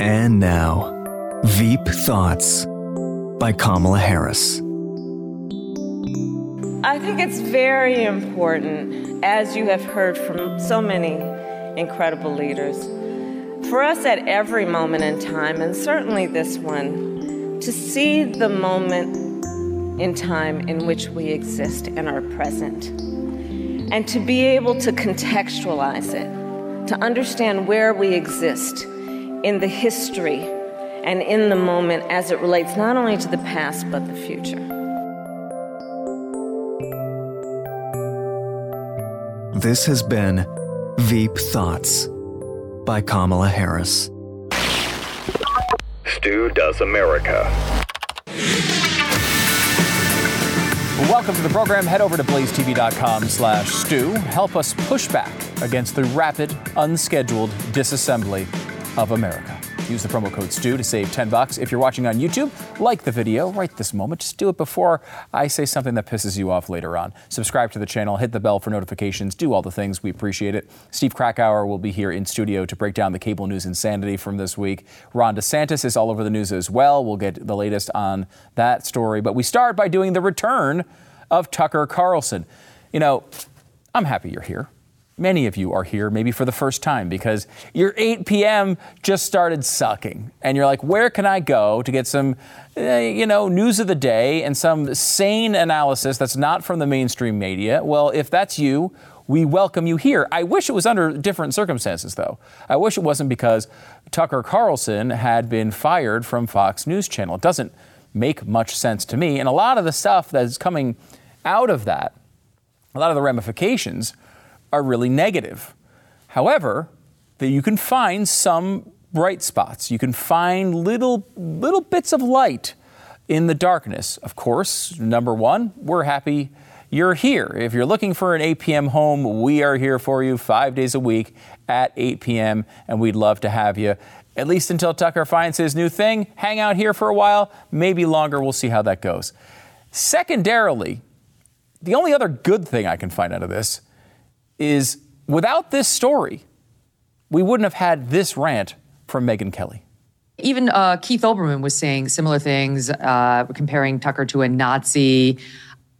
And now, Veep Thoughts by Kamala Harris. I think it's very important, as you have heard from so many incredible leaders, for us at every moment in time, and certainly this one, to see the moment in time in which we exist and are present, and to be able to contextualize it, to understand where we exist in the history and in the moment as it relates not only to the past but the future. This has been Veep Thoughts by Kamala Harris. Stu Does America. Welcome to the program. Head over to blazetv.com slash Stu. Help us push back against the rapid, unscheduled disassembly of America. Use the promo code STU to save 10 bucks. If you're watching on YouTube, like the video right this moment. Just do it before I say something that pisses you off later on. Subscribe to the channel, hit the bell for notifications, do all the things. We appreciate it. Steve Krakauer will be here in studio to break down the cable news insanity from this week. Ron DeSantis is all over the news as well. We'll get the latest on that story. But we start by doing the return of Tucker Carlson. You know, I'm happy you're here many of you are here maybe for the first time because your 8 p.m. just started sucking. And you're like, where can I go to get some, uh, you know, news of the day and some sane analysis that's not from the mainstream media? Well, if that's you, we welcome you here. I wish it was under different circumstances, though. I wish it wasn't because Tucker Carlson had been fired from Fox News Channel. It doesn't make much sense to me. And a lot of the stuff that's coming out of that, a lot of the ramifications, are really negative. However, that you can find some bright spots. You can find little little bits of light in the darkness. Of course, number 1, we're happy you're here. If you're looking for an 8 p.m. home, we are here for you 5 days a week at 8 p.m. and we'd love to have you at least until Tucker finds his new thing. Hang out here for a while, maybe longer. We'll see how that goes. Secondarily, the only other good thing I can find out of this is without this story, we wouldn't have had this rant from Megyn Kelly. Even uh, Keith Olbermann was saying similar things, uh, comparing Tucker to a Nazi.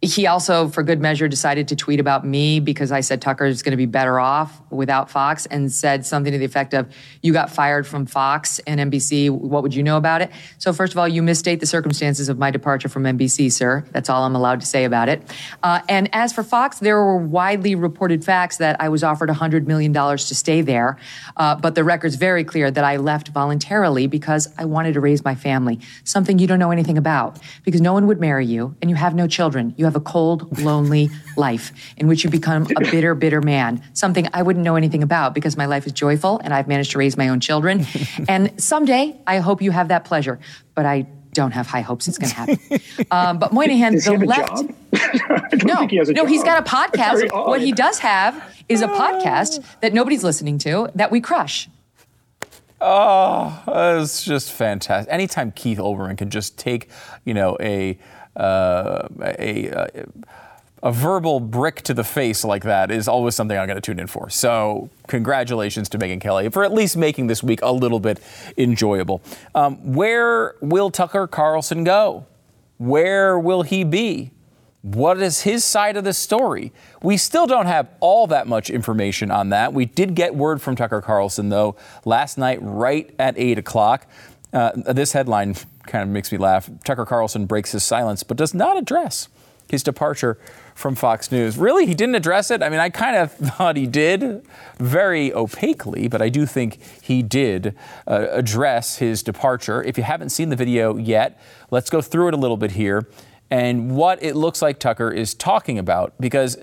He also, for good measure, decided to tweet about me because I said Tucker is going to be better off without Fox and said something to the effect of, You got fired from Fox and NBC. What would you know about it? So, first of all, you misstate the circumstances of my departure from NBC, sir. That's all I'm allowed to say about it. Uh, and as for Fox, there were widely reported facts that I was offered $100 million to stay there. Uh, but the record's very clear that I left voluntarily because I wanted to raise my family, something you don't know anything about, because no one would marry you and you have no children. You have a cold, lonely life in which you become a bitter, bitter man, something I wouldn't know anything about because my life is joyful and I've managed to raise my own children. and someday I hope you have that pleasure, but I don't have high hopes it's going to happen. Um, but Moynihan, Does the he have a left. job? no, he has a no, he's job. got a podcast. That's very odd. What he does have is a podcast that nobody's listening to that we crush. Oh, it's just fantastic. Anytime Keith Olbermann can just take, you know, a uh, a, a a verbal brick to the face like that is always something I'm going to tune in for. So, congratulations to Megyn Kelly for at least making this week a little bit enjoyable. Um, where will Tucker Carlson go? Where will he be? What is his side of the story? We still don't have all that much information on that. We did get word from Tucker Carlson, though, last night, right at 8 o'clock. Uh, this headline kind of makes me laugh. Tucker Carlson breaks his silence, but does not address his departure from Fox News. Really, he didn't address it? I mean, I kind of thought he did very opaquely, but I do think he did uh, address his departure. If you haven't seen the video yet, let's go through it a little bit here and what it looks like Tucker is talking about because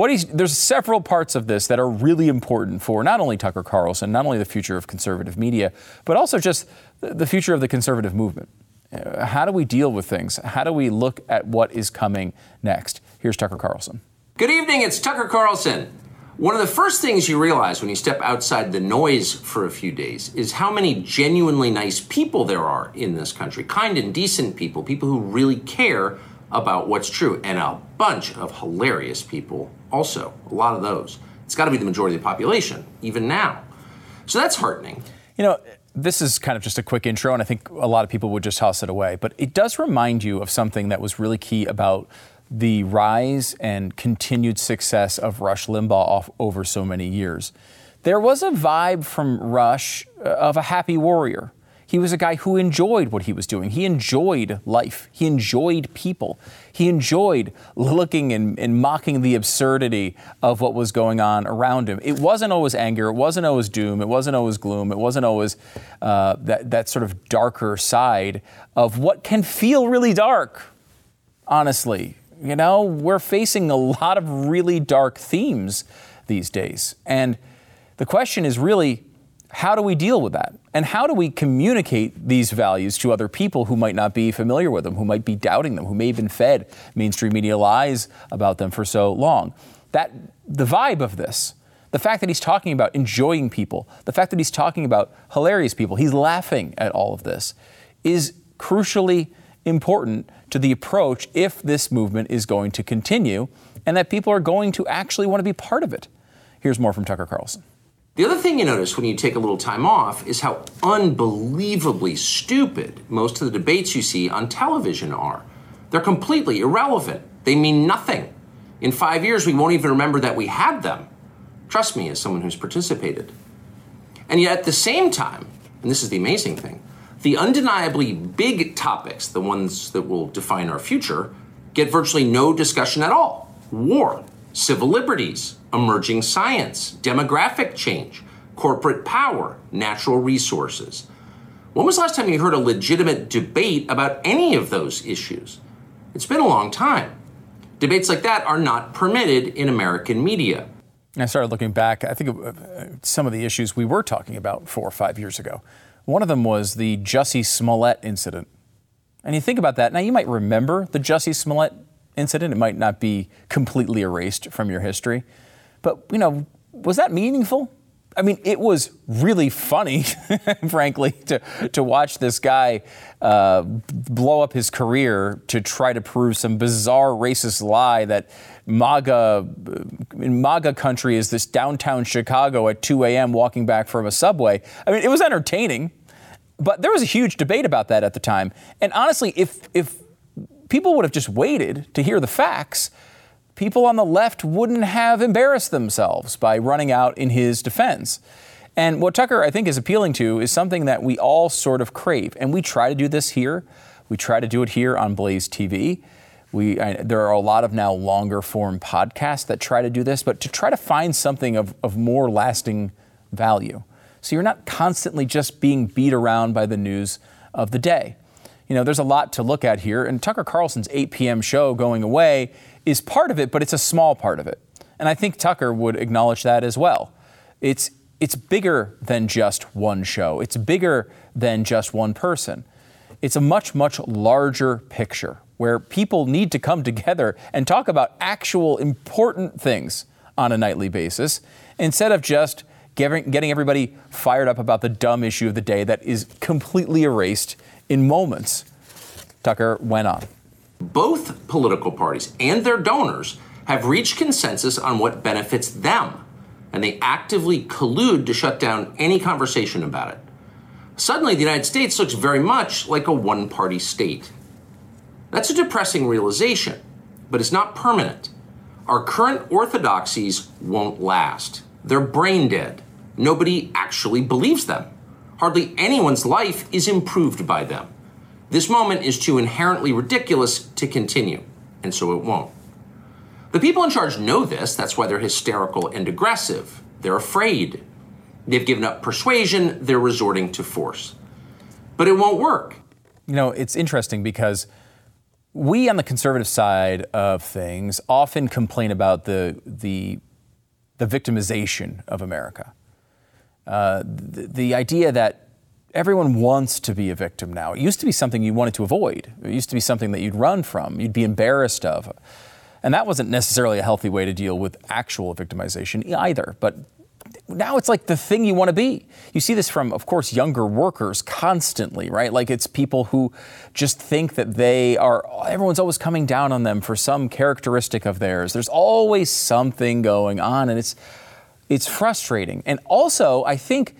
what he's there's several parts of this that are really important for not only Tucker Carlson, not only the future of conservative media, but also just the future of the conservative movement. Uh, How do we deal with things? How do we look at what is coming next? Here's Tucker Carlson. Good evening, it's Tucker Carlson. One of the first things you realize when you step outside the noise for a few days is how many genuinely nice people there are in this country. Kind and decent people, people who really care about what's true, and a bunch of hilarious people also. A lot of those. It's got to be the majority of the population, even now. So that's heartening. You know, this is kind of just a quick intro, and I think a lot of people would just toss it away. But it does remind you of something that was really key about the rise and continued success of Rush Limbaugh off over so many years. There was a vibe from Rush uh, of a happy warrior. He was a guy who enjoyed what he was doing. He enjoyed life. He enjoyed people. He enjoyed looking and, and, mocking the absurdity of what was going on around him. It wasn't always anger. It wasn't always doom. It wasn't always gloom. It wasn't always uh, that, that sort of darker side of what can feel really dark, honestly. You know, we're facing a lot of really dark themes these days. And the question is really how do we deal with that? And how do we communicate these values to other people who might not be familiar with them, who might be doubting them, who may have been fed mainstream media lies about them for so long? That the vibe of this, the fact that he's talking about enjoying people, the fact that he's talking about hilarious people, he's laughing at all of this, is crucially important to the approach if this movement is going to continue and that people are going to actually want to be part of it. Here's more from Tucker Carlson. The other thing you notice when you take a little time off is how unbelievably stupid most of the debates you see on television are. They're completely irrelevant, they mean nothing. In five years, we won't even remember that we had them. Trust me, as someone who's participated. And yet, at the same time, and this is the amazing thing, the undeniably big topics, the ones that will define our future, get virtually no discussion at all war, civil liberties, emerging science, demographic change, corporate power, natural resources. When was the last time you heard a legitimate debate about any of those issues? It's been a long time. Debates like that are not permitted in American media. I started looking back, I think uh, some of the issues we were talking about four or five years ago. One of them was the Jussie Smollett incident. And you think about that, now you might remember the Jussie Smollett incident. It might not be completely erased from your history. But, you know, was that meaningful? I mean, it was really funny, frankly, to, to watch this guy uh, blow up his career to try to prove some bizarre racist lie that MAGA, in MAGA country, is this downtown Chicago at 2 a.m. walking back from a subway. I mean, it was entertaining, but there was a huge debate about that at the time. And honestly, if, if people would have just waited to hear the facts, people on the left wouldn't have embarrassed themselves by running out in his defense. And what Tucker, I think, is appealing to is something that we all sort of crave. And we try to do this here. We try to do it here on Blaze TV. We, I, there are a lot of now longer form podcasts that try to do this, but to try to find something of, of more lasting value. So you're not constantly just being beat around by the news of the day. You know, there's a lot to look at here, and Tucker Carlson's 8 p.m. show going away is part of it, but it's a small part of it. And I think Tucker would acknowledge that as well. It's, it's bigger than just one show, it's bigger than just one person. It's a much, much larger picture where people need to come together and talk about actual important things on a nightly basis instead of just getting everybody fired up about the dumb issue of the day that is completely erased in moments. Tucker went on. Both political parties and their donors have reached consensus on what benefits them, and they actively collude to shut down any conversation about it. Suddenly, the United States looks very much like a one party state. That's a depressing realization, but it's not permanent. Our current orthodoxies won't last. They're brain dead. Nobody actually believes them. Hardly anyone's life is improved by them. This moment is too inherently ridiculous to continue, and so it won't. The people in charge know this, that's why they're hysterical and aggressive. They're afraid. They've given up persuasion, they're resorting to force. But it won't work. You know, it's interesting because we on the conservative side of things often complain about the, the, the victimization of America. Uh, the, the idea that everyone wants to be a victim now. It used to be something you wanted to avoid. It used to be something that you'd run from, you'd be embarrassed of. And that wasn't necessarily a healthy way to deal with actual victimization either. But now it's like the thing you want to be. You see this from, of course, younger workers constantly, right? Like it's people who just think that they are, everyone's always coming down on them for some characteristic of theirs. There's always something going on, and it's, it's frustrating. And also, I think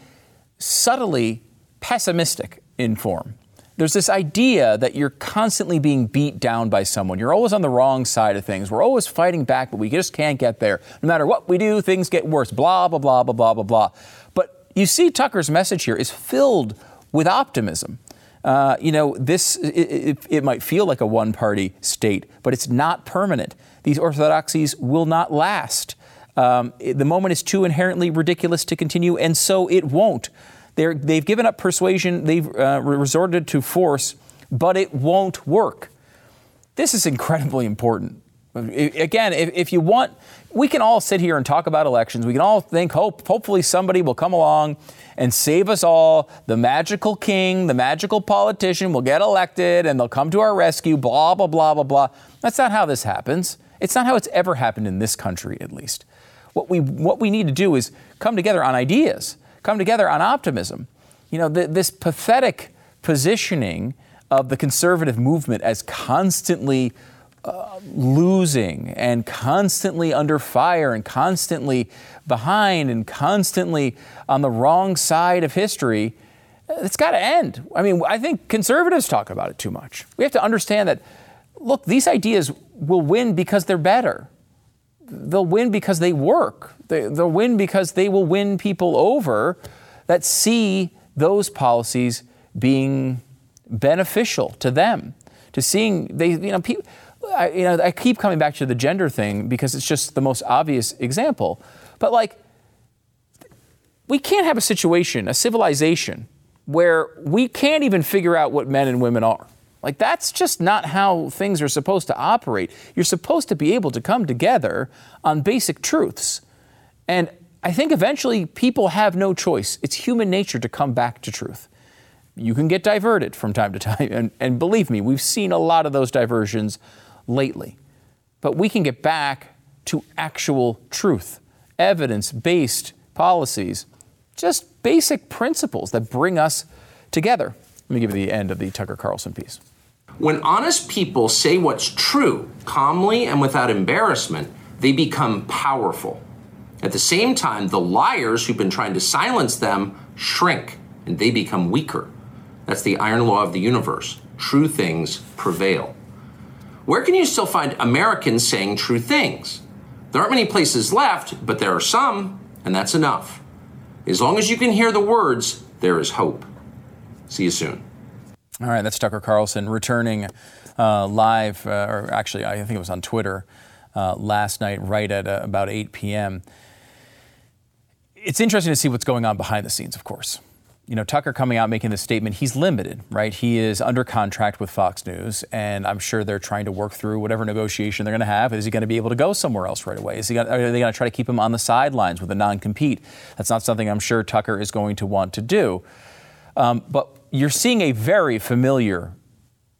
subtly pessimistic in form. There's this idea that you're constantly being beat down by someone. You're always on the wrong side of things. We're always fighting back, but we just can't get there. No matter what we do, things get worse. Blah, blah, blah, blah, blah, blah, blah. But you see, Tucker's message here is filled with optimism. Uh, you know, this, it, it, it might feel like a one party state, but it's not permanent. These orthodoxies will not last. Um, the moment is too inherently ridiculous to continue, and so it won't. They're, they've given up persuasion, they've uh, resorted to force, but it won't work. This is incredibly important. Again, if, if, you want, we can all sit here and talk about elections. We can all think, hope, hopefully somebody will come along and save us all. The magical king, the magical politician will get elected and they'll come to our rescue, blah, blah, blah, blah, blah. That's not how this happens. It's not how it's ever happened in this country, at least. What we, what we need to do is come together on ideas, come together on optimism. You know, th- this pathetic positioning of the conservative movement as constantly uh, losing and constantly under fire and constantly behind and constantly on the wrong side of history, it's got to end. I mean, I think conservatives talk about it too much. We have to understand that, look, these ideas will win because they're better. They'll win because they work. They, will win because they will win people over that see those policies being beneficial to them. To seeing they, you know, people I, you know, I keep coming back to the gender thing because it's just the most obvious example. But like, we can't have a situation, a civilization, where we can't even figure out what men and women are. Like, that's just not how things are supposed to operate. You're supposed to be able to come together on basic truths. And I think eventually people have no choice. It's human nature to come back to truth. You can get diverted from time to time. And, and believe me, we've seen a lot of those diversions lately. But we can get back to actual truth, evidence based policies, just basic principles that bring us together. Let me give you the end of the Tucker Carlson piece. When honest people say what's true, calmly and without embarrassment, they become powerful. At the same time, the liars who've been trying to silence them shrink and they become weaker. That's the iron law of the universe. True things prevail. Where can you still find Americans saying true things? There aren't many places left, but there are some, and that's enough. As long as you can hear the words, there is hope. See you soon. All right, that's Tucker Carlson returning uh, live, uh, or actually, I think it was on Twitter uh, last night, right at uh, about 8 p.m. It's interesting to see what's going on behind the scenes, of course you know, Tucker coming out making this statement, he's limited, right? He is under contract with Fox News, and I'm sure they're trying to work through whatever negotiation they're going to have. Is he going to be able to go somewhere else right away? Is he gonna, are they going to try to keep him on the sidelines with a non-compete? That's not something I'm sure Tucker is going to want to do. Um, but you're seeing a very familiar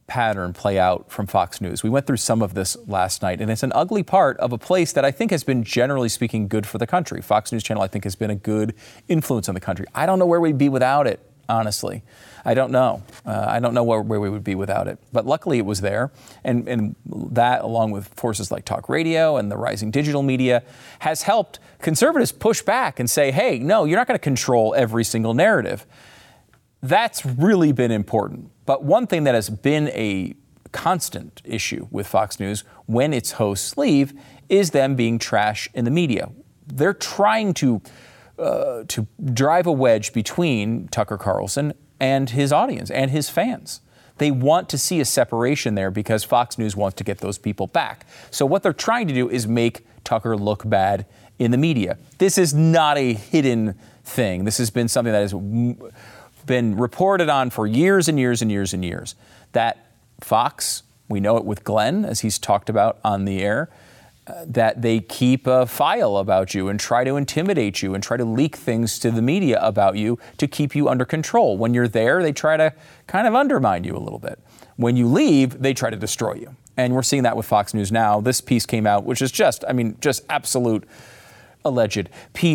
pattern play out from Fox News. We went through some of this last night, and it's an ugly part of a place that I think has been, generally speaking, good for the country. Fox News Channel, I think, has been a good influence on the country. I don't know where we'd be without it, honestly. I don't know. Uh, I don't know where, where, we would be without it. But luckily, it was there. And, and that, along with forces like talk radio and the rising digital media, has helped conservatives push back and say, hey, no, you're not going to control every single narrative. That's really been important. But one thing that has been a constant issue with Fox News when its hosts leave is them being trash in the media. They're trying to uh, to drive a wedge between Tucker Carlson and his audience and his fans. They want to see a separation there because Fox News wants to get those people back. So what they're trying to do is make Tucker look bad in the media. This is not a hidden thing. This has been something that is been reported on for years and years and years and years that Fox, we know it with Glenn, as he's talked about on the air, uh, that they keep a file about you and try to intimidate you and try to leak things to the media about you to keep you under control. When you're there, they try to kind of undermine you a little bit. When you leave, they try to destroy you. And we're seeing that with Fox News now. This piece came out, which is just, I mean, just absolute alleged PR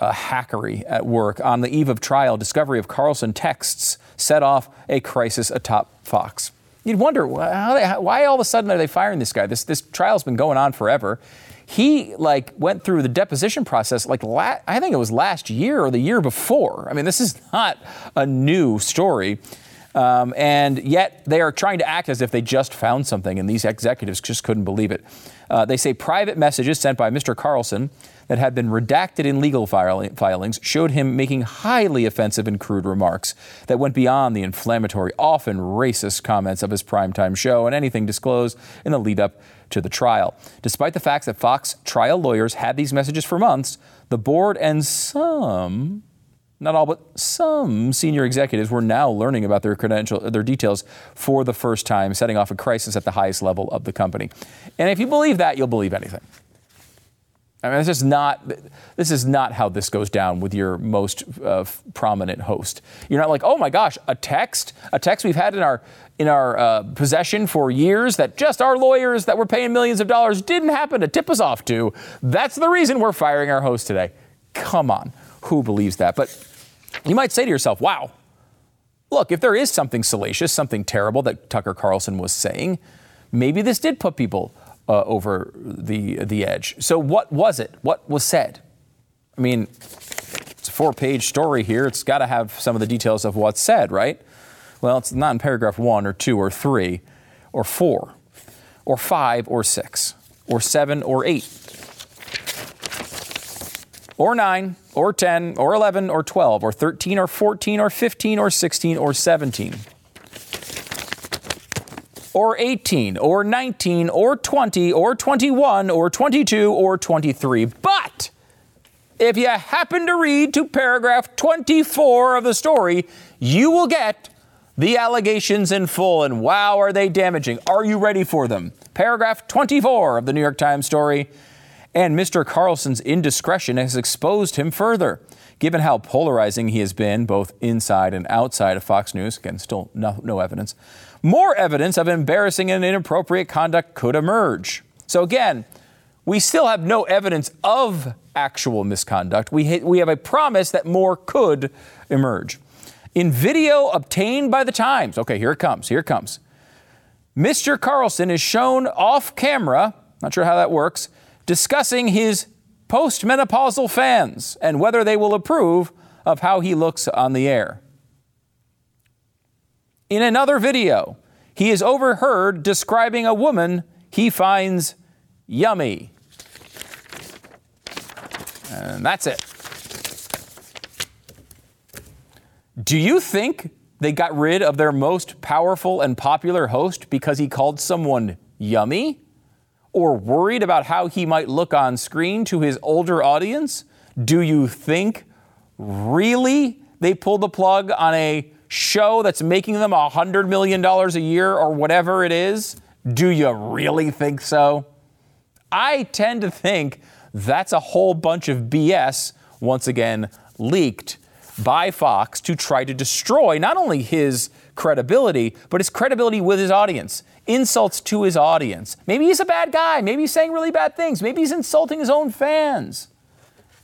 uh, hackery at work. On the eve of trial, discovery of Carlson texts set off a crisis atop Fox. You'd wonder they, why all of a sudden are they firing this guy? This, this trial's been going on forever. he like went through the deposition process like la- I think it was last year or the year before. I mean, this is not a new story. Um, and yet they are trying to act as if they just found something, and these executives just couldn't believe it. Uh, they say private messages sent by Mr. Carlson that had been redacted in legal filings showed him making highly offensive and crude remarks that went beyond the inflammatory, often racist comments of his primetime show and anything disclosed in the lead up to the trial. Despite the fact that Fox trial lawyers had these messages for months, the board and some not all, but some senior executives were now learning about their credential, their details for the first time, setting off a crisis at the highest level of the company. And if you believe that, you'll believe anything. I mean, this is not this is not how this goes down with your most uh, prominent host. You're not like, oh my gosh, a text, a text we've had in our in our uh, possession for years that just our lawyers that we're paying millions of dollars didn't happen to tip us off to. That's the reason we're firing our host today. Come on, who believes that? But you might say to yourself, wow, look, if there is something salacious, something terrible that Tucker Carlson was saying, maybe this did put people uh, over the, the edge. So, what was it? What was said? I mean, it's a four page story here. It's got to have some of the details of what's said, right? Well, it's not in paragraph one or two or three or four or five or six or seven or eight or nine or 10 or 11 or 12 or 13 or 14 or 15 or 16 or 17 or 18 or 19 or 20 or 21 or 22 or 23. But if you happen to read to paragraph 24 of the story, you will get the allegations in full. And wow, are they damaging? Are you ready for them? Paragraph 24 of the New York Times story. And Mr. Carlson's indiscretion has exposed him further. Given how polarizing he has been, both inside and outside of Fox News, again, still no, no evidence, more evidence of embarrassing and inappropriate conduct could emerge. So, again, we still have no evidence of actual misconduct. We, we have a promise that more could emerge. In video obtained by the Times, okay, here it comes, here it comes. Mr. Carlson is shown off camera, not sure how that works, discussing his postmenopausal fans and whether they will approve of how he looks on the air. In another video, he is overheard describing a woman he finds yummy. And that's it. Do you think they got rid of their most powerful and popular host because he called someone yummy? Or worried about how he might look on screen to his older audience? Do you think really they pulled the plug on a show that's making them $100 million a year or whatever it is? Do you really think so? I tend to think that's a whole bunch of BS, once again, leaked by Fox to try to destroy not only his credibility, but his credibility with his audience. Insults to his audience. Maybe he's a bad guy. Maybe he's saying really bad things. Maybe he's insulting his own fans.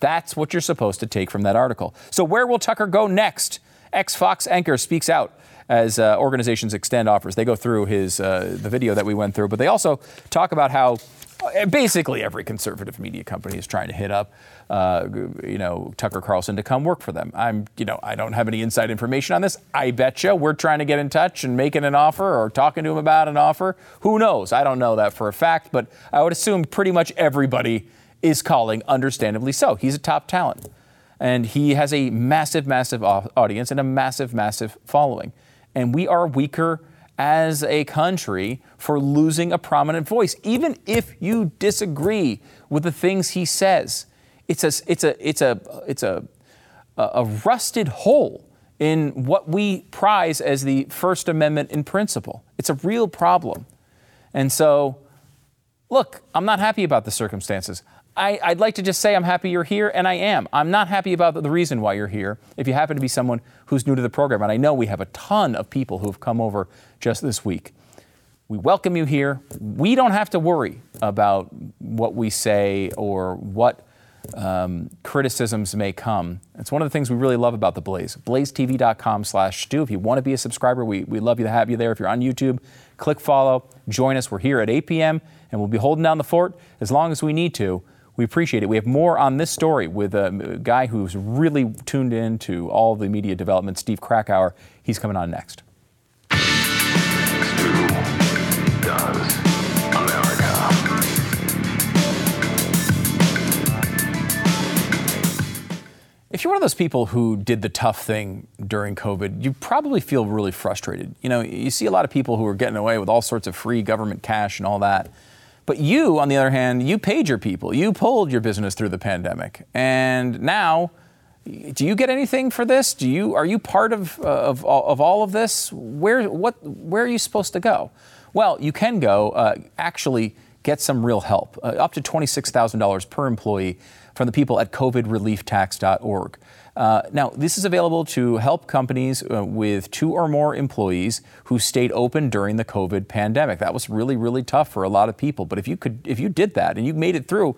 That's what you're supposed to take from that article. So, where will Tucker go next? Ex Fox anchor speaks out as uh, organizations extend offers. They go through his uh, the video that we went through, but they also talk about how uh, basically every conservative media company is trying to hit up, uh, you know, Tucker Carlson to come work for them. I'm, you know, I don't have any inside information on this. I bet you we're trying to get in touch and making an offer or talking to him about an offer. Who knows? I don't know that for a fact, but I would assume pretty much everybody is calling, understandably so. He's a top talent and he has a massive, massive audience and a massive, massive following. And we are weaker as a country for losing a prominent voice, even if you disagree with the things he says. It's a, it's a, it's a, it's a, a rusted hole in what we prize as the First Amendment in principle. It's a real problem. And so, look, I'm not happy about the circumstances. I, would like to just say I'm happy you're here, and I am. I'm not happy about the reason why you're here. If you happen to be someone who's new to the program, and I know we have a ton of people who've come over just this week, we welcome you here. We don't have to worry about what we say or what um, criticisms may come. It's one of the things we really love about the Blaze. BlazeTV.com slash Stu. If you want to be a subscriber, we, we love you to have you there. If you're on YouTube, click follow, join us. We're here at 8 p.m. and we'll be holding down the fort as long as we need to. We appreciate it. We have more on this story with a guy who's really tuned in to all the media development, Steve Krakauer. He's coming on next. Stu does America. If you're one of those people who did the tough thing during COVID, you probably feel really frustrated. You know, you see a lot of people who are getting away with all sorts of free government cash and all that. But you, on the other hand, you paid your people. You pulled your business through the pandemic. And now, do you get anything for this? Do you are you part of, uh, of, of all of this? Where what where are you supposed to go? Well, you can go uh, actually get some real help, uh, up to twenty six thousand dollars per employee from the people at COVIDReliefTax.org. Uh, now, this is available to help companies uh, with two or more employees who stayed open during the COVID pandemic. That was really, really tough for a lot of people. But if you could, if you did that and you made it through,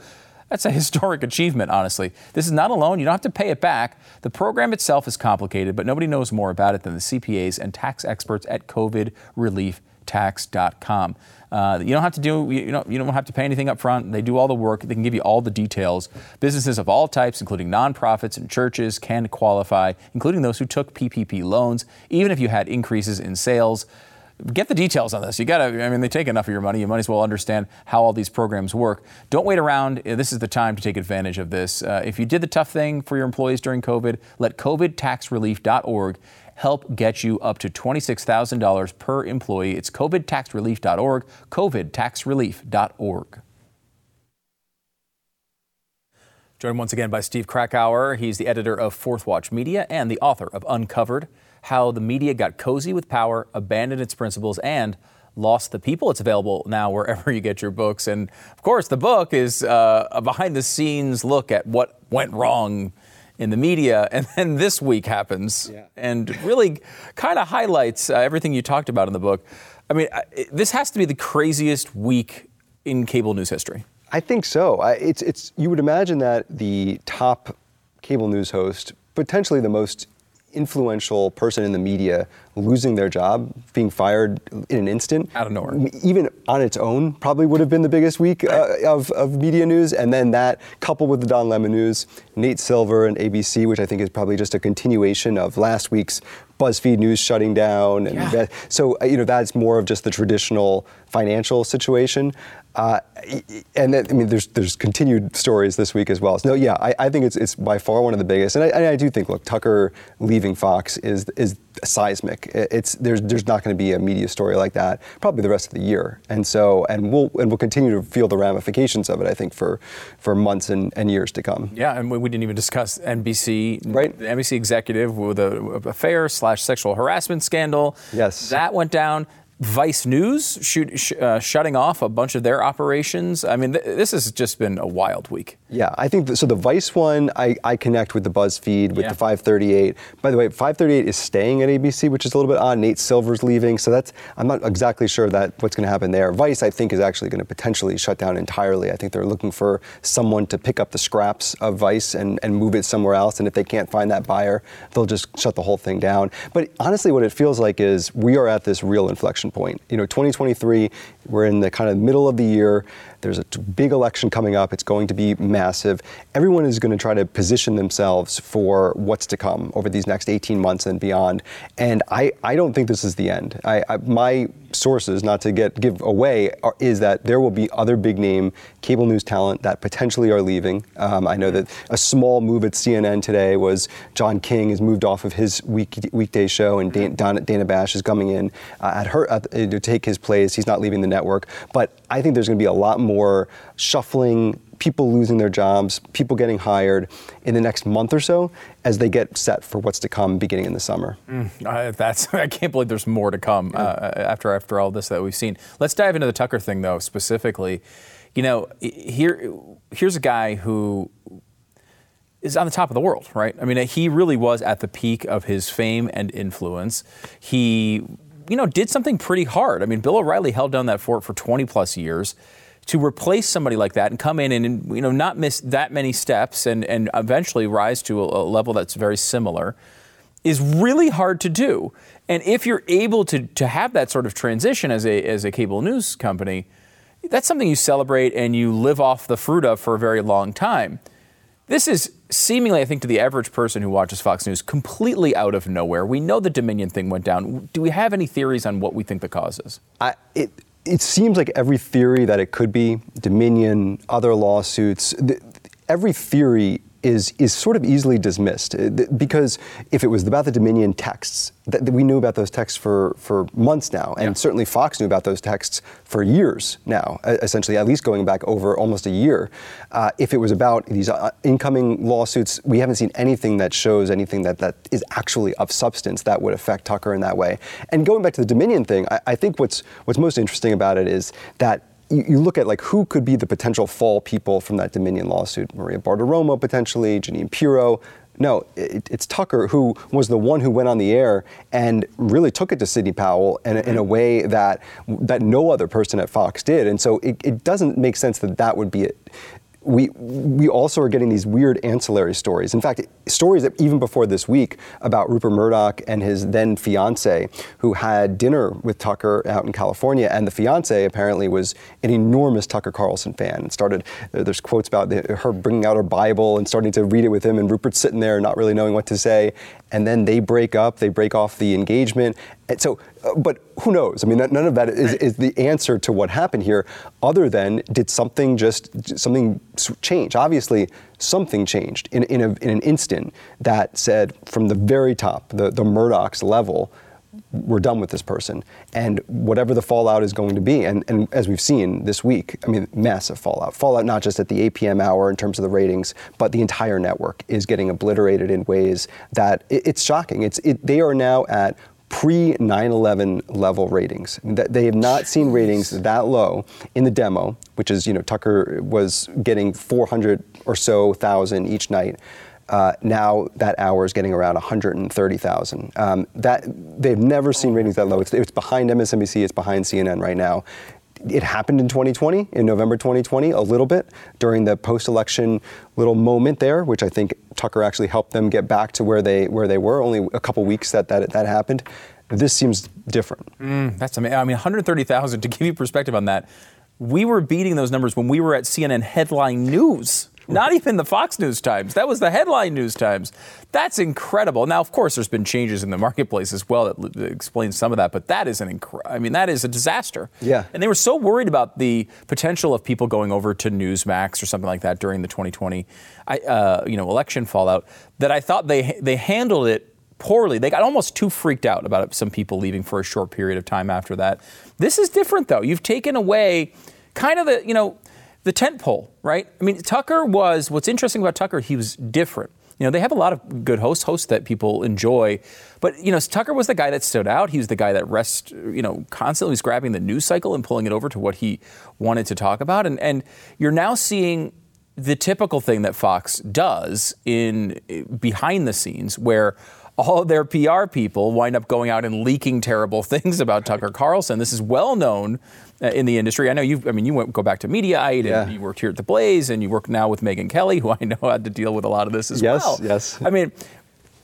that's a historic achievement, honestly. This is not a loan. You don't have to pay it back. The program itself is complicated, but nobody knows more about it than the CPAs and tax experts at COVIDReliefTax.com. Uh, you don't have to do you don't you don't have to pay anything up front. They do all the work. They can give you all the details. Businesses of all types, including nonprofits and churches, can qualify, including those who took PPP loans, even if you had increases in sales. Get the details on this. You got to, I mean, they take enough of your money. You might as well understand how all these programs work. Don't wait around. This is the time to take advantage of this. Uh, if you did the tough thing for your employees during COVID, let COVIDTaxRelief.org help get you up to $26,000 per employee. It's covidtaxrelief.org, covidtaxrelief.org. Joined once again by Steve Krakauer. He's the editor of Fourth Watch Media and the author of Uncovered How the Media Got Cozy with Power, Abandoned Its Principles, and Lost the People. It's available now wherever you get your books. And of course, the book is uh, a behind the scenes look at what went wrong in the media. And then this week happens yeah. and really kind of highlights uh, everything you talked about in the book. I mean, this has to be the craziest week in cable news history. I think so. I, it's, it's, you would imagine that the top cable news host, potentially the most influential person in the media losing their job, being fired in an instant. Out of nowhere. Even on its own, probably would have been the biggest week uh, of, of media news. And then that, coupled with the Don Lemon news, Nate Silver and ABC, which I think is probably just a continuation of last week's BuzzFeed News shutting down. And yeah. that, so, uh, you know, that's more of just the traditional financial situation. Uh, and then, I mean, there's there's continued stories this week as well. So no, yeah, I, I think it's it's by far one of the biggest, and I, and I do think, look, Tucker leaving Fox is is seismic. It's there's there's not going to be a media story like that probably the rest of the year, and so and we'll and we'll continue to feel the ramifications of it. I think for for months and, and years to come. Yeah, and we didn't even discuss NBC, right? The NBC executive with a affair slash sexual harassment scandal. Yes, that went down. Vice News shoot, sh- uh, shutting off a bunch of their operations. I mean, th- this has just been a wild week. Yeah, I think so. The Vice one, I, I connect with the BuzzFeed, with Yeah. the 538. By the way, 538 is staying at ABC, which is a little bit odd. Nate Silver's leaving, so that's I'm not exactly sure that what's going to happen there. Vice, I think, is actually going to potentially shut down entirely. I think they're looking for someone to pick up the scraps of Vice and, and move it somewhere else. And if they can't find that buyer, they'll just shut the whole thing down. But honestly, what it feels like is we are at this real inflection point. You know, 2023, we're in the kind of middle of the year. There's a big election coming up. It's going to be massive. Everyone is going to try to position themselves for what's to come over these next 18 months and beyond. And I, I don't think this is the end. I, I, my sources, not to get give away, are, is that there will be other big name cable news talent that potentially are leaving. Um, I know that a small move at CNN today was John King has moved off of his week, weekday show, and Dan, Dana, Bash is coming in uh, at her at, to take his place. He's not leaving the network, but I think there's going to be a lot more shuffling. People losing their jobs, people getting hired in the next month or so as they get set for what's to come beginning in the summer. Uh, that's I can't believe there's more to come uh, after after all this that we've seen. Let's dive into the Tucker thing though specifically. You know, here here's a guy who is on the top of the world, right? I mean, he really was at the peak of his fame and influence. He, you know, did something pretty hard. I mean, Bill O'Reilly held down that fort for 20 plus years. to replace somebody like that and come in and you know not miss that many steps and and eventually rise to a, a level that's very similar is really hard to do. And if you're able to to have that sort of transition as a as a cable news company, that's something you celebrate and you live off the fruit of for a very long time. This is seemingly, I think, to the average person who watches Fox News, completely out of nowhere. We know the Dominion thing went down. Do we have any theories on what we think the cause is? I, it, it seems like every theory that it could be Dominion, other lawsuits, every theory is is sort of easily dismissed uh, because if it was about the Dominion texts, that, we knew about those texts for, for months now, and Yeah. certainly Fox knew about those texts for years now, essentially at least going back over almost a year. Uh, if it was about these uh, incoming lawsuits, we haven't seen anything that shows anything that, that is actually of substance that would affect Tucker in that way. And going back to the Dominion thing, I, I think what's what's most interesting about it is that you, you look at like who could be the potential fall people from that Dominion lawsuit. Maria Bartiromo potentially, Jeanine Pirro. No, it, it's Tucker who was the one who went on the air and really took it to Sidney Powell in, a- in a way that that no other person at Fox did. And so it, it doesn't make sense that that would be it. We, we also are getting these weird ancillary stories. In fact, stories that even before this week about Rupert Murdoch and his then fiance, who had dinner with Tucker out in California, and the fiance apparently was an enormous Tucker Carlson fan. And started uh, there's quotes about the, her bringing out her Bible and starting to read it with him, and Rupert sitting there not really knowing what to say. And then they break up, they break off the engagement. So, uh, but who knows? I mean, none of that is, is the answer to what happened here, other than did something just something change? Obviously, something changed in, in, a, in an instant that said from the very top, the, the Murdoch's level, we're done with this person. And whatever the fallout is going to be, and, and as we've seen this week, I mean, massive fallout. Fallout not just at the 8 p.m. hour in terms of the ratings, but the entire network is getting obliterated in ways that it- it's shocking. It's, it, they are now at pre 9 11 level ratings. They have not seen ratings that low in the demo, which is, you know, Tucker was getting 400 or so thousand each night. Uh, now that hour is getting around 130,000. Um, that they've never seen ratings that low. It's, it's behind MSNBC. It's behind CNN right now. It happened in 2020, in November 2020, a little bit during the post-election little moment there, which I think Tucker actually helped them get back to where they where they were. Only a couple weeks that that, that happened. This seems different. Mm, that's amazing. I mean, 130,000, to give you perspective on that, we were beating those numbers when we were at CNN headline news. Not even the Fox News Times. That was the headline news times. That's incredible. Now, of course, there's been changes in the marketplace as well that explains some of that, but that is an incre- I mean, that is a disaster. Yeah. And they were so worried about the potential of people going over to Newsmax or something like that during the 2020, I, uh, you know, election fallout that I thought they they handled it poorly. They got almost too freaked out about some people leaving for a short period of time after that. This is different, though. You've taken away kind of the, you know, the tent pole, right? I mean, Tucker was, what's interesting about Tucker, he was different. You know, they have a lot of good hosts, hosts that people enjoy. But, you know, Tucker was the guy that stood out. He was the guy that rest, you know, constantly was grabbing the news cycle and pulling it over to what he wanted to talk about. And, and you're now seeing the typical thing that Fox does in behind the scenes where all their PR people wind up going out and leaking terrible things about Tucker Carlson. This is well known Uh, in the industry. I know you. I mean, you went go back to Mediaite, Yeah. and you worked here at the Blaze, and you work now with Megyn Kelly, who I know had to deal with a lot of this as Yes, well. yes. I mean,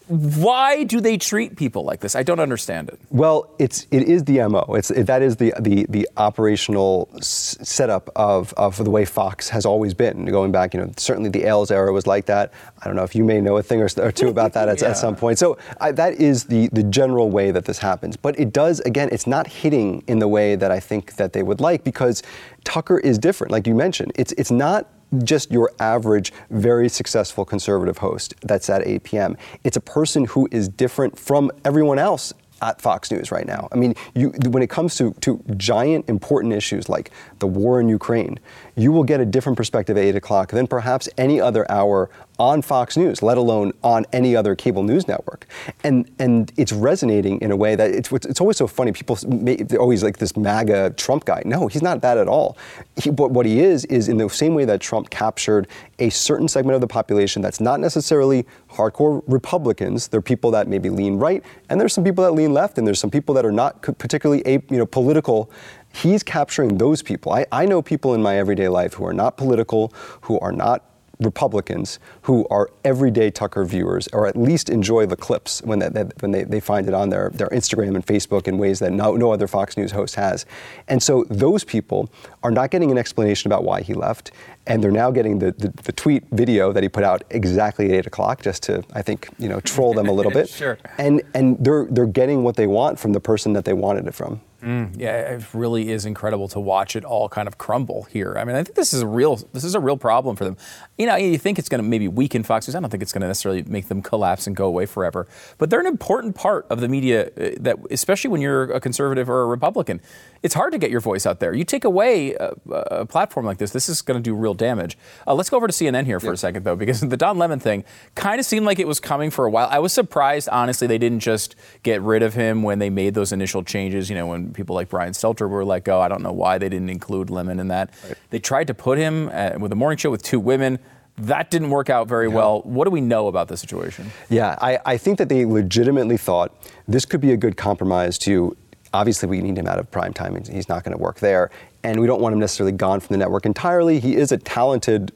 why do they treat people like this? I don't understand it. Well, it's it is the mo. It's it, that is the the the operational s- setup of of the way Fox has always been. Going back, you know, certainly the Ailes era was like that. I don't know if you may know a thing or, or two about that at, Yeah. at some point. So I, that is the the general way that this happens. But it does again. It's not hitting in the way that I think that they would like because Tucker is different. Like you mentioned, it's it's not just your average, very successful conservative host that's at 8 p.m. It's a person who is different from everyone else at Fox News right now. I mean, you, when it comes to, to giant, important issues like the war in Ukraine, you will get a different perspective at 8 o'clock than perhaps any other hour on Fox News, let alone on any other cable news network. And, and it's resonating in a way that it's, it's always so funny. People they're always like this MAGA Trump guy. No, he's not that at all. He, but what he is, is in the same way that Trump captured a certain segment of the population that's not necessarily hardcore Republicans. They're people that maybe lean right, and there's some people that lean left, and there's some people that are not particularly a, you know political. He's capturing those people. I, I know people in my everyday life who are not political, who are not Republicans who are everyday Tucker viewers, or at least enjoy the clips when, they, when they, they find it on their, their Instagram and Facebook in ways that no, no other Fox News host has. And so those people are not getting an explanation about why he left, and they're now getting the, the, the tweet video that he put out exactly at 8 o'clock just to, I think, you know, troll them a little bit. Sure. And, and they're, they're getting what they want from the person that they wanted it from. Yeah, it really is incredible to watch it all kind of crumble here. I mean, I think this is a real this is a real problem for them. You know, you think it's going to maybe weaken Fox News. I don't think it's going to necessarily make them collapse and go away forever. But they're an important part of the media uh, that, especially when you're a conservative or a Republican, it's hard to get your voice out there. You take away a, a platform like this, this is going to do real damage. Uh, let's go over to CNN here for a second, though, because the Don Lemon thing kind of seemed like it was coming for a while. I was surprised, honestly, they didn't just get rid of him when they made those initial changes. You know, when people like Brian Stelter were let go, I don't know why they didn't include Lemon in that. They tried to put him uh, with a morning show with two women. That didn't work out very well. What do we know about the situation? Yeah, I, I think that they legitimately thought this could be a good compromise to. Obviously, we need him out of prime time. He's- He's not going to work there. And we don't want him necessarily gone from the network entirely. He is a talented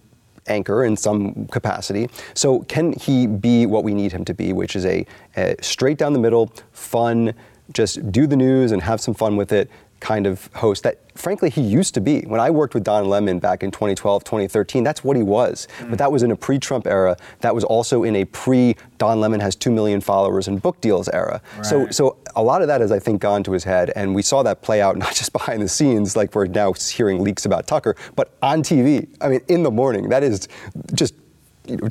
anchor in some capacity. So, can he be what we need him to be, which is a, a straight down the middle, fun, just do the news and have some fun with it kind of host that frankly he used to be. When i worked with don lemon back in 2012 2013 that's what he was. Mm. But that was in a pre-trump era. That was also in a pre don lemon has 2 million followers and book deals era. So Right. so a lot of that has i think gone to his head. And we saw that play out not just behind the scenes like we're now hearing leaks about tucker but on tv i mean in the morning. That is just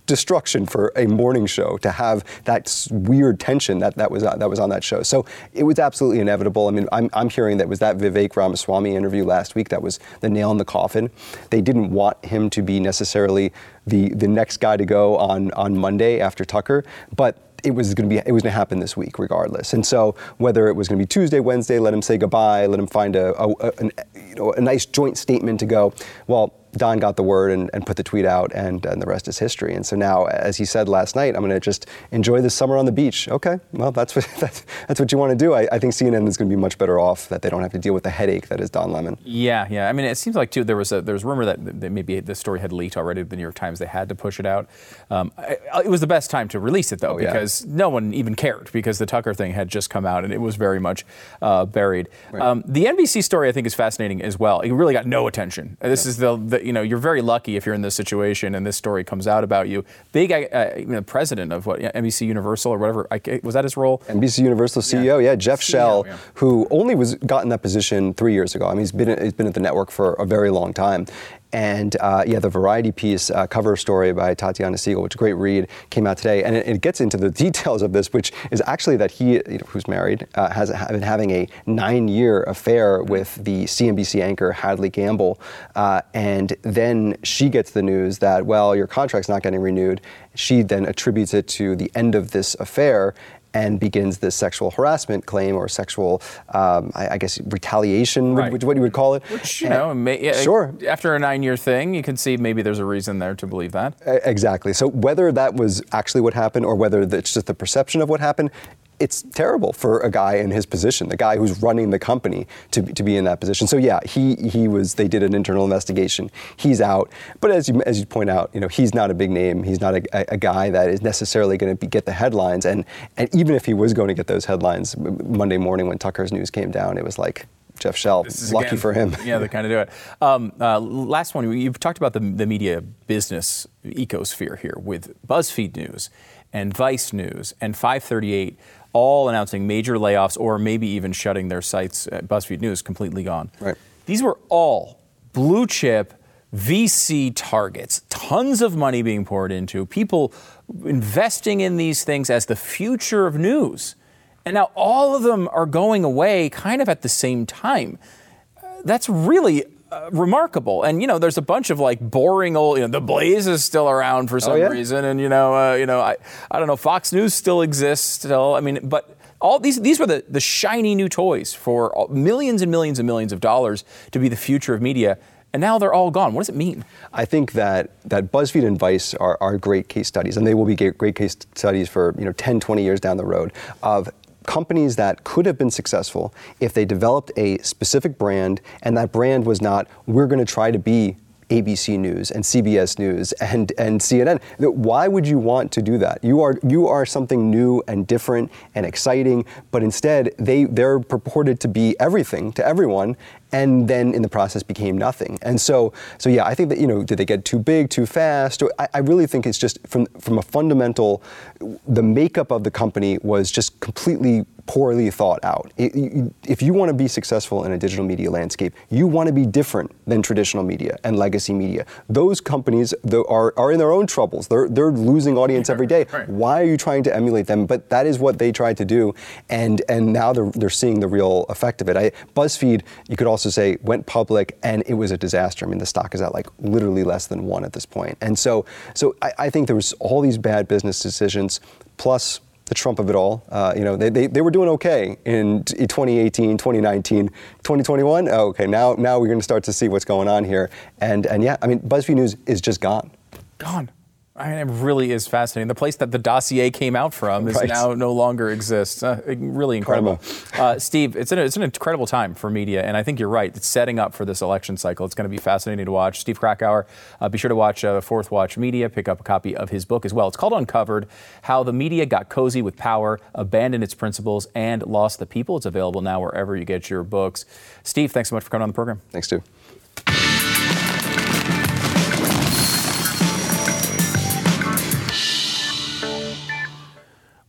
destruction for a morning show to have that weird tension that, that was uh, that was on that show. So it was absolutely inevitable. I mean, I'm, I'm hearing that was that Vivek Ramaswamy interview last week that was the nail in the coffin. They didn't want him to be necessarily the the next guy to go on on Monday after Tucker, but it was going to be it was going to happen this week regardless. And so whether it was going to be Tuesday, Wednesday, let him say goodbye, let him find a, a, a an, you know a nice joint statement to go. Well, Don got the word and, and put the tweet out, and, and the rest is history. And so now, as he said last night, I'm going to just enjoy this summer on the beach. Okay, well, that's what that's, that's what you want to do. I, I think CNN is going to be much better off that they don't have to deal with the headache that is Don Lemon. Yeah, yeah. I mean, it seems like too there was a there was rumor that, that maybe the story had leaked already. The New York Times they had to push it out. Um, I, it was the best time to release it though Oh, yeah. because no one even cared because the Tucker thing had just come out and it was very much uh, buried. Um, the NBC story I think is fascinating as well. It really got no attention. This is the, the you know you're very lucky if you're in this situation and this story comes out about you. Big uh, you know, president of what NBC Universal or whatever I, was that his role? NBC Universal CEO, yeah, Jeff Shell, yeah. who only was got in that position three years ago. I mean, he's been he's been at the network for a very long time. And uh, yeah, the Variety piece, uh, cover story by Tatiana Siegel, which a great read, came out today, and it, it gets into the details of this, which is actually that he, you know, who's married, uh, has been having a nine-year affair with the CNBC anchor Hadley Gamble, uh, and then she gets the news that well, your contract's not getting renewed. She then attributes it to the end of this affair and begins this sexual harassment claim or sexual, um, I, I guess, retaliation, Right. which what you would call it. Which you And- know, may, yeah, sure. After a nine-year thing, you can see maybe there's a reason there to believe that. Exactly. So whether that was actually what happened or whether it's just the perception of what happened, it's terrible for a guy in his position, the guy who's running the company, to, to be in that position. So yeah, he he was. They did an internal investigation. He's out. But as you as you point out, you know, he's not a big name. He's not a, a, guy that is necessarily going to get the headlines. And and even if he was going to get those headlines Monday morning when Tucker's news came down, it was like Jeff Shell. Lucky again, for him. Yeah, they kind of do it. Um, uh, last one, you've talked about the, the media business ecosphere here with BuzzFeed News and Vice News and 538 all announcing major layoffs or maybe even shutting their sites. Uh, BuzzFeed News completely gone. Right. These were all blue chip VC targets, tons of money being poured into, people investing in these things as the future of news. And now all of them are going away kind of at the same time. Uh, That's really uh, remarkable. And you know, there's a bunch of like boring old. You know, the Blaze is still around for some yeah? reason, and you know, uh, you know, I, I don't know. Fox News still exists still. I mean, but all these these were the the shiny new toys for all- millions and millions and millions of dollars to be the future of media. and now they're all gone. What does it mean? I think that, that BuzzFeed and Vice are, are great case studies, and they will be great case studies for you know 10, 20 years down the road of companies that could have been successful if they developed a specific brand, and that brand was not, we're going to try to be ABC News and CBS News and, and CNN. Why would you want to do that? You are you are something new and different and exciting, but instead they they're purported to be everything to everyone, and then in the process became nothing. And so, so yeah, I think that you know, did they get too big, too fast? I, I really think it's just from from a fundamental, the makeup of the company was just completely poorly thought out. if you want to be successful in a digital media landscape, you want to be different than traditional media and legacy media. Those companies are, are in their own troubles. They're, they're losing audience every day. Right. Why are you trying to emulate them? But that is what they tried to do, and and now they're, they're seeing the real effect of it. I, BuzzFeed, you could also also say went public and it was a disaster. I mean, the stock is at like literally less than one at this point. And so, so I, I think there was all these bad business decisions, plus the Trump of it all. Uh, you know, they, they, they were doing okay in 2018, 2019, 2021. Oh, okay, now now we're going to start to see what's going on here. And and yeah, I mean, BuzzFeed News is just gone. Gone. I mean, it really is fascinating. The place that the dossier came out from is right. now no longer exists. Uh, really incredible. Uh, Steve, it's an, it's an incredible time for media, and I think you're right. It's setting up for this election cycle. It's going to be fascinating to watch. Steve Krakauer, uh, be sure to watch uh, Fourth Watch Media. Pick up a copy of his book as well. It's called Uncovered How the Media Got Cozy with Power, Abandoned Its Principles, and Lost the People. It's available now wherever you get your books. Steve, thanks so much for coming on the program. Thanks, Stu.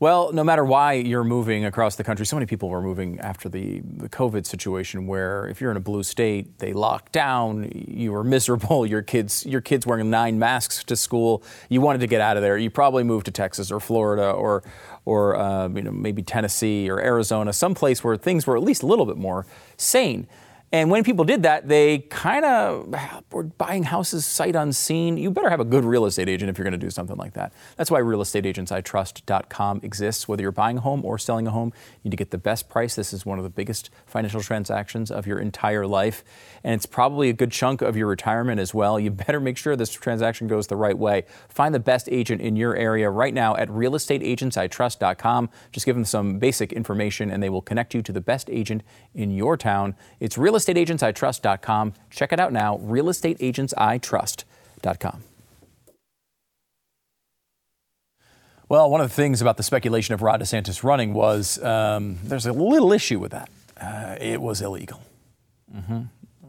Well, no matter why you're moving across the country, so many people were moving after the, the COVID situation where if you're in a blue state, they lock down, you were miserable, your kids your kids wearing nine masks to school, you wanted to get out of there. You probably moved to Texas or Florida or or um, you know maybe Tennessee or Arizona, someplace where things were at least a little bit more sane. And when people did that, they kind of ah, were buying houses sight unseen. You better have a good real estate agent if you're going to do something like that. That's why realestateagentsitrust.com exists. Whether you're buying a home or selling a home, you need to get the best price. This is one of the biggest financial transactions of your entire life. And it's probably a good chunk of your retirement as well. You better make sure this transaction goes the right way. Find the best agent in your area right now at realestateagentsitrust.com. Just give them some basic information and they will connect you to the best agent in your town. It's real realestateagentsitrust.com. Check it out now, realestateagentsitrust.com. Well, one of the things about the speculation of Ron DeSantis running was um, there's a little issue with that. Uh, it was illegal. Mm-hmm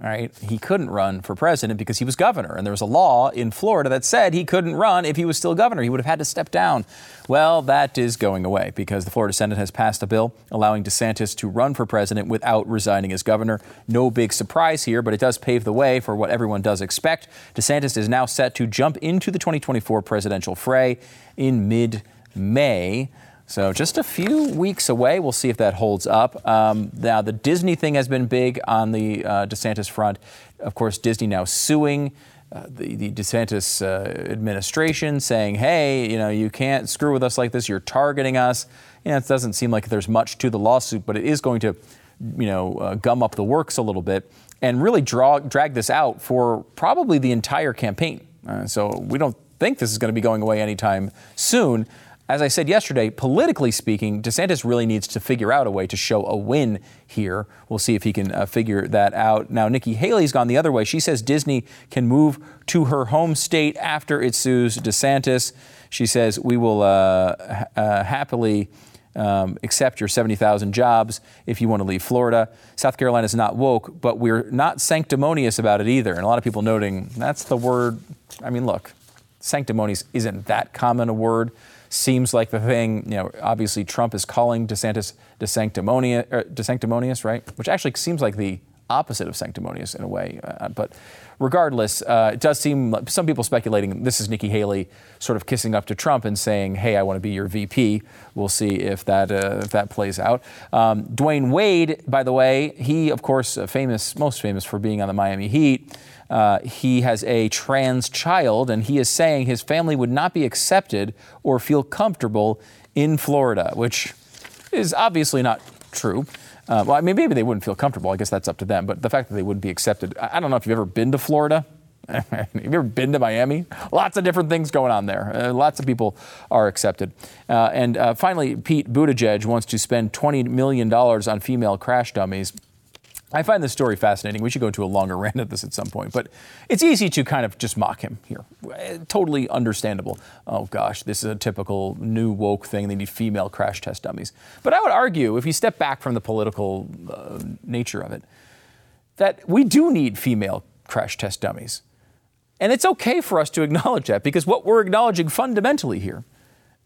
right? He couldn't run for president because he was governor. And there was a law in Florida that said he couldn't run if he was still governor. He would have had to step down. Well, that is going away because the Florida Senate has passed a bill allowing DeSantis to run for president without resigning as governor. No big surprise here, but it does pave the way for what everyone does expect. DeSantis is now set to jump into the 2024 presidential fray in mid May. So just a few weeks away. We'll see if that holds up. Um, now, the Disney thing has been big on the uh, DeSantis front. Of course, Disney now suing. Uh, the, the, DeSantis uh, administration saying, hey, you know, you can't screw with us like this. You're targeting us. You know, it doesn't seem like there's much to the lawsuit, but it is going to, you know, uh, gum up the works a little bit and really draw, drag this out for probably the entire campaign. Uh, so we don't think this is going to be going away anytime soon as I said yesterday, politically speaking, DeSantis really needs to figure out a way to show a win here. We'll see if he can uh, figure that out. Now, Nikki Haley's gone the other way. She says Disney can move to her home state after it sues DeSantis. She says, We will uh, uh, happily. Um, accept your 70,000 jobs if you want to leave Florida. South Carolina is not woke, but we're not sanctimonious about it either. And a lot of people noting that's the word. I mean, look, sanctimonious isn't that common a word seems like the thing. You know, obviously Trump is calling DeSantis desanctimonious, er, desanctimonious, right? Which actually seems like the opposite of sanctimonious in a way. Uh, but regardless, uh, it does seem like some people speculating this is Nikki Haley sort of kissing up to Trump and saying, "Hey, I want to be your VP." We'll see if that uh, if that plays out. Um, Dwyane Wade, by the way, he of course famous, most famous for being on the Miami Heat. Uh, he has a trans child, and he is saying his family would not be accepted or feel comfortable in Florida, which is obviously not true. Uh, well, I mean, maybe they wouldn't feel comfortable. I guess that's up to them. But the fact that they wouldn't be accepted, I I don't know if you've ever been to Florida. Have you ever been to Miami? Lots of different things going on there. Uh, lots of people are accepted. Uh, and uh, finally, Pete Buttigieg wants to spend $20 million on female crash dummies. I find this story fascinating. We should go into a longer rant at this at some point, but it's easy to kind of just mock him here. Uh, Totally understandable. Oh gosh, this is a typical new woke thing. They need female crash test dummies. But I would argue, if you step back from the political uh, nature of it, that we do need female crash test dummies. And it's okay for us to acknowledge that because what we're acknowledging fundamentally here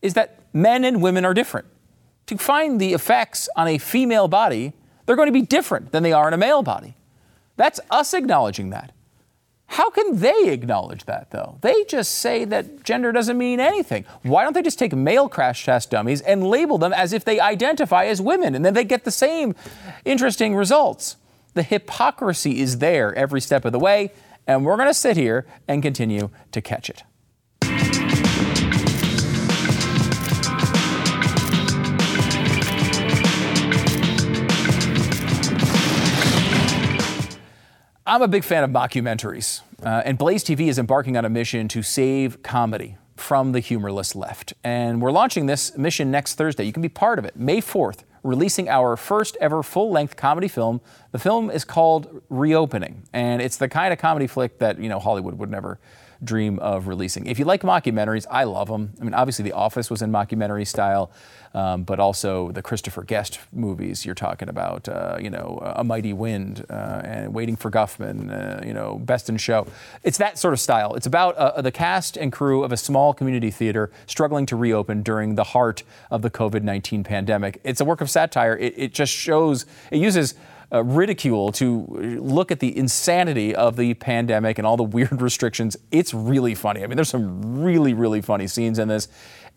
is that men and women are different. To find the effects on a female body, they're going to be different than they are in a male body. That's us acknowledging that. How can they acknowledge that, though? They just say that gender doesn't mean anything. Why don't they just take male crash test dummies and label them as if they identify as women, and then they get the same interesting results? The hypocrisy is there every step of the way, and we're going to sit here and continue to catch it. I'm a big fan of mockumentaries, uh, and Blaze TV is embarking on a mission to save comedy from the humorless left. And we're launching this mission next Thursday. You can be part of it. May 4th, releasing our first ever full length comedy film. The film is called Reopening, and it's the kind of comedy flick that, you know, Hollywood would never dream of releasing. If you like mockumentaries, I love them. I mean, obviously, The Office was in mockumentary style, um, but also the Christopher Guest movies. You're talking about, uh, you know, A Mighty Wind uh, and Waiting for Guffman, uh, you know, Best in Show. It's that sort of style. It's about uh, the cast and crew of a small community theater struggling to reopen during the heart of the COVID 19 pandemic. It's a work of satire. It, it just shows, it uses uh, ridicule to look at the insanity of the pandemic and all the weird restrictions. It's really funny. I mean, there's some really, really funny scenes in this.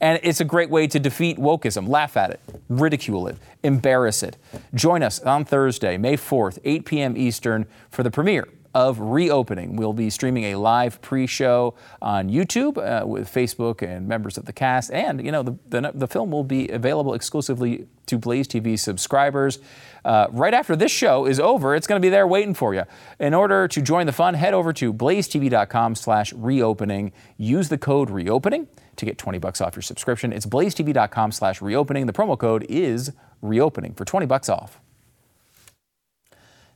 And it's a great way to defeat wokeism. Laugh at it, ridicule it, embarrass it. Join us on Thursday, May 4th, 8 p.m. Eastern, for the premiere of Reopening. We'll be streaming a live pre-show on YouTube uh, with Facebook and members of the cast, and you know the, the, the film will be available exclusively to Blaze TV subscribers. Uh, right after this show is over, it's going to be there waiting for you. In order to join the fun, head over to blazetv.com/reopening. Use the code reopening to get 20 bucks off your subscription. It's blazetv.com/reopening. The promo code is reopening for 20 bucks off.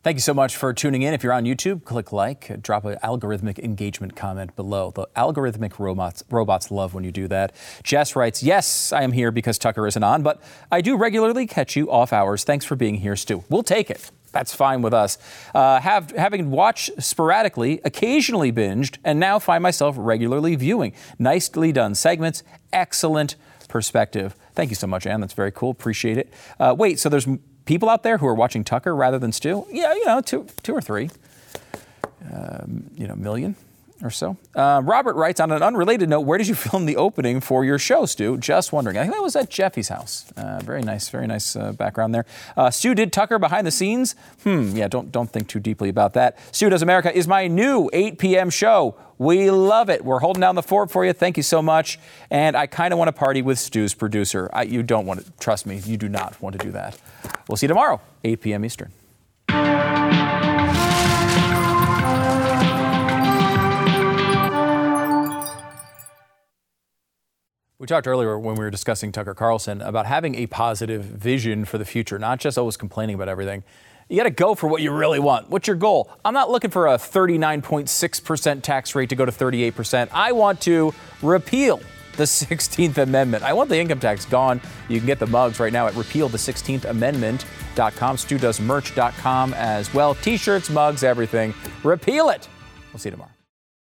Thank you so much for tuning in. If you're on YouTube, click like, drop an algorithmic engagement comment below. The algorithmic robots robots love when you do that. Jess writes, "Yes, I am here because Tucker isn't on, but I do regularly catch you off hours. Thanks for being here, Stu. We'll take it." That's fine with us. Uh, have, having watched sporadically, occasionally binged, and now find myself regularly viewing. Nicely done segments, excellent perspective. Thank you so much, Ann. That's very cool. Appreciate it. Uh, wait, so there's people out there who are watching Tucker rather than Stu? Yeah, you know, two, two or three, um, you know, million or so. Uh, Robert writes on an unrelated note, where did you film the opening for your show, Stu? Just wondering. I think that was at Jeffy's house. Uh, very nice, very nice uh, background there. Uh, Stu did Tucker behind the scenes. Hmm, yeah, don't don't think too deeply about that. Stu Does America is my new 8 p.m. show. We love it. We're holding down the fort for you. Thank you so much. And I kind of want to party with Stu's producer. I, you don't want to, trust me, you do not want to do that. We'll see you tomorrow, 8 p.m. Eastern. We talked earlier when we were discussing Tucker Carlson about having a positive vision for the future, not just always complaining about everything. You got to go for what you really want. What's your goal? I'm not looking for a 39.6% tax rate to go to 38%. I want to repeal the 16th Amendment. I want the income tax gone. You can get the mugs right now at repealthe16thamendment.com. Stu does merch.com as well. T shirts, mugs, everything. Repeal it. We'll see you tomorrow.